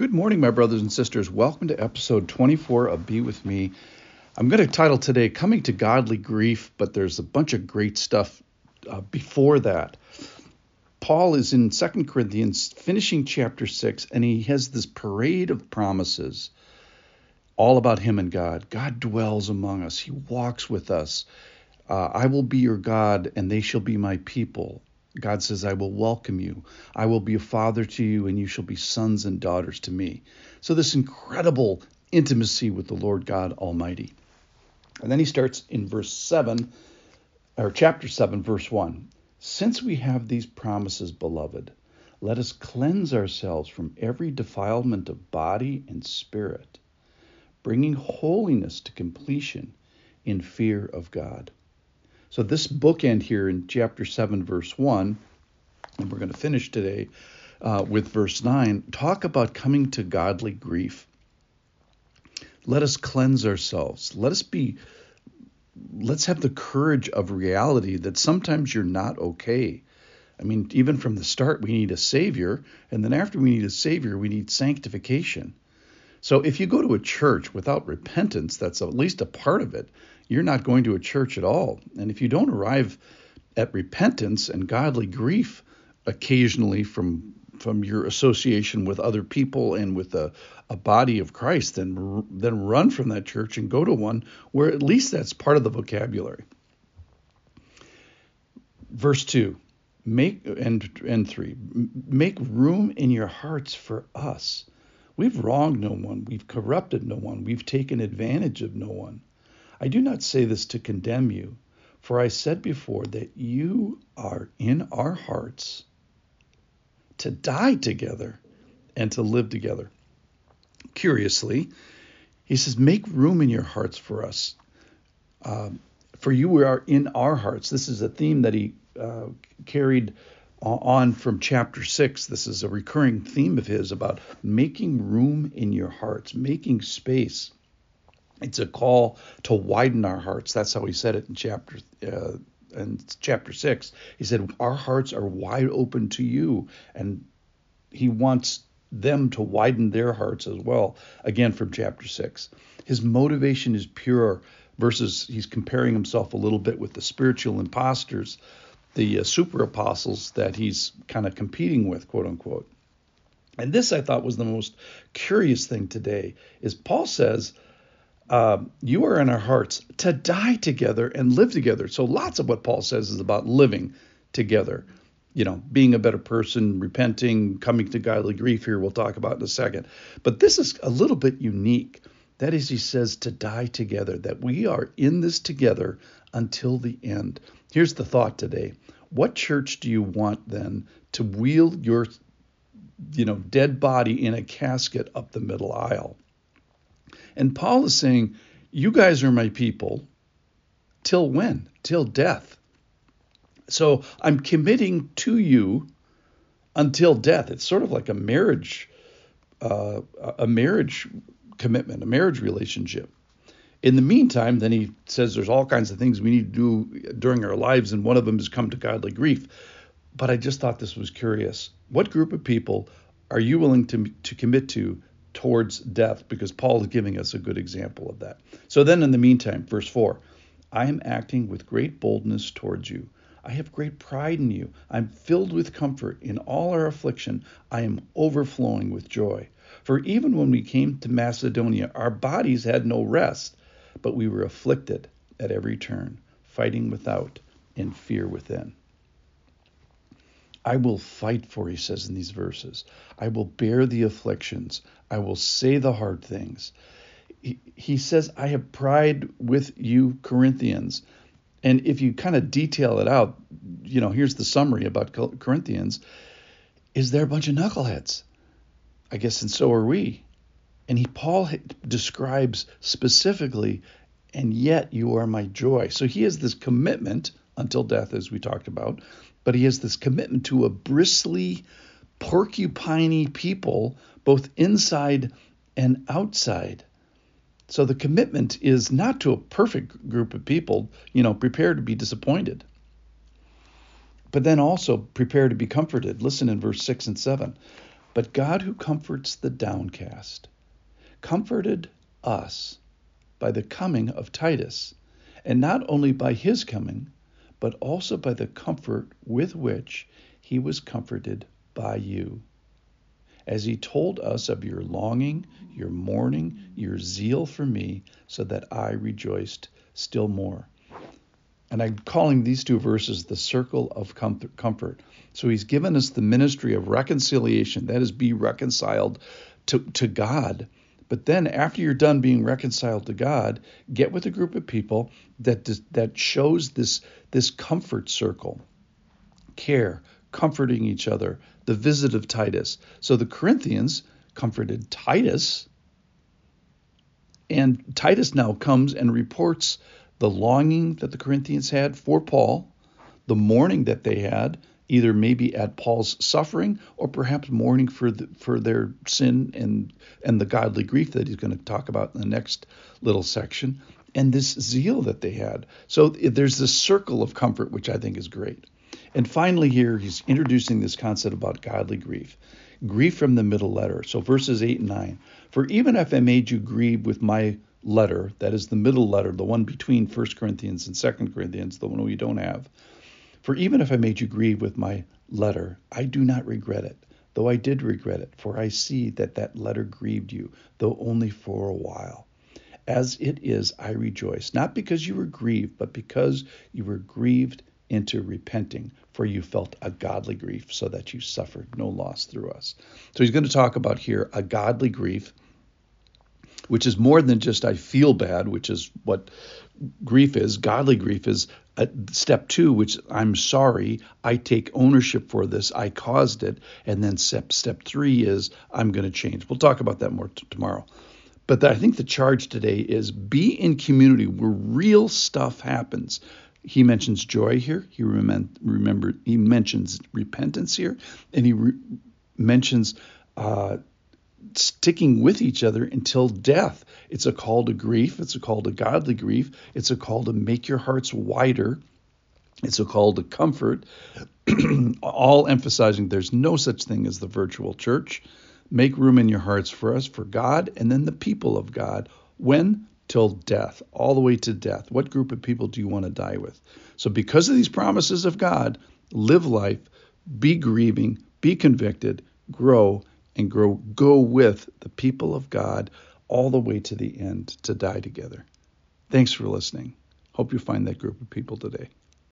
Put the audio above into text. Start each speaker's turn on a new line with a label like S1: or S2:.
S1: Good morning, my brothers and sisters. Welcome to episode 24 of Be With Me. I'm going to title today Coming to Godly Grief, but there's a bunch of great stuff uh, before that. Paul is in 2 Corinthians, finishing chapter 6, and he has this parade of promises all about him and God. God dwells among us, he walks with us. Uh, I will be your God, and they shall be my people. God says, I will welcome you. I will be a father to you, and you shall be sons and daughters to me. So, this incredible intimacy with the Lord God Almighty. And then he starts in verse 7, or chapter 7, verse 1. Since we have these promises, beloved, let us cleanse ourselves from every defilement of body and spirit, bringing holiness to completion in fear of God. So, this bookend here in chapter 7, verse 1, and we're going to finish today uh, with verse 9, talk about coming to godly grief. Let us cleanse ourselves. Let us be, let's have the courage of reality that sometimes you're not okay. I mean, even from the start, we need a Savior. And then after we need a Savior, we need sanctification. So if you go to a church without repentance, that's at least a part of it you're not going to a church at all. And if you don't arrive at repentance and godly grief occasionally from from your association with other people and with a, a body of Christ, then then run from that church and go to one where at least that's part of the vocabulary. Verse two, make and and three, make room in your hearts for us. We've wronged no one, we've corrupted no one, we've taken advantage of no one. I do not say this to condemn you, for I said before that you are in our hearts to die together and to live together. Curiously, he says, Make room in your hearts for us. Um, for you are in our hearts. This is a theme that he uh, carried on from chapter 6. This is a recurring theme of his about making room in your hearts, making space. It's a call to widen our hearts. That's how he said it in chapter uh, in chapter six. He said our hearts are wide open to you, and he wants them to widen their hearts as well. Again, from chapter six, his motivation is pure. Versus, he's comparing himself a little bit with the spiritual imposters, the uh, super apostles that he's kind of competing with, quote unquote. And this I thought was the most curious thing today is Paul says uh, you are in our hearts to die together and live together. So lots of what Paul says is about living together. You know, being a better person, repenting, coming to godly grief. Here we'll talk about in a second. But this is a little bit unique. That is, he says to die together. That we are in this together until the end. Here's the thought today. What church do you want then to wheel your you know dead body in a casket up the middle aisle? And Paul is saying, You guys are my people. Till when? Till death. So I'm committing to you until death. It's sort of like a marriage, uh, a marriage commitment, a marriage relationship. In the meantime, then he says there's all kinds of things we need to do during our lives, and one of them is come to godly grief. But I just thought this was curious. What group of people are you willing to, to commit to towards death because Paul is giving us a good example of that. So then, in the meantime, verse 4 I am acting with great boldness towards you. I have great pride in you. I'm filled with comfort. In all our affliction, I am overflowing with joy. For even when we came to Macedonia, our bodies had no rest, but we were afflicted at every turn, fighting without and fear within. I will fight for, he says in these verses. I will bear the afflictions. I will say the hard things. He, he says, I have pride with you, Corinthians. And if you kind of detail it out, you know, here's the summary about Corinthians is they're a bunch of knuckleheads. I guess, and so are we. And he Paul describes specifically, and yet you are my joy. So he has this commitment until death, as we talked about, but he has this commitment to a bristly, porcupiney people, both inside and outside. So the commitment is not to a perfect group of people, you know, prepare to be disappointed, but then also prepare to be comforted. Listen in verse 6 and 7. But God, who comforts the downcast, comforted us by the coming of Titus, and not only by his coming, but also by the comfort with which he was comforted by you. As he told us of your longing, your mourning, your zeal for me, so that I rejoiced still more. And I'm calling these two verses the circle of comfort. So he's given us the ministry of reconciliation, that is, be reconciled to, to God. But then, after you're done being reconciled to God, get with a group of people that that shows this this comfort circle, care, comforting each other, the visit of Titus. So the Corinthians comforted Titus, and Titus now comes and reports the longing that the Corinthians had for Paul, the mourning that they had, either maybe at Paul's suffering or perhaps mourning for the, for their sin and and the godly grief that he's going to talk about in the next little section, and this zeal that they had. So there's this circle of comfort, which I think is great. And finally, here he's introducing this concept about godly grief. Grief from the middle letter. So verses 8 and 9. For even if I made you grieve with my letter, that is the middle letter, the one between 1 Corinthians and 2 Corinthians, the one we don't have. For even if I made you grieve with my letter, I do not regret it, though I did regret it, for I see that that letter grieved you, though only for a while. As it is, I rejoice, not because you were grieved, but because you were grieved into repenting, for you felt a godly grief, so that you suffered no loss through us. So he's going to talk about here a godly grief which is more than just I feel bad, which is what grief is. Godly grief is step two, which I'm sorry, I take ownership for this, I caused it, and then step step three is I'm going to change. We'll talk about that more t- tomorrow. But I think the charge today is be in community where real stuff happens. He mentions joy here. He remember he mentions repentance here, and he re- mentions uh, sticking with each other until death. It's a call to grief. It's a call to godly grief. It's a call to make your hearts wider. It's a call to comfort, all emphasizing there's no such thing as the virtual church. Make room in your hearts for us, for God, and then the people of God. When? Till death, all the way to death. What group of people do you want to die with? So, because of these promises of God, live life, be grieving, be convicted, grow, and grow, go with the people of God all the way to the end to die together. Thanks for listening. Hope you find that group of people today.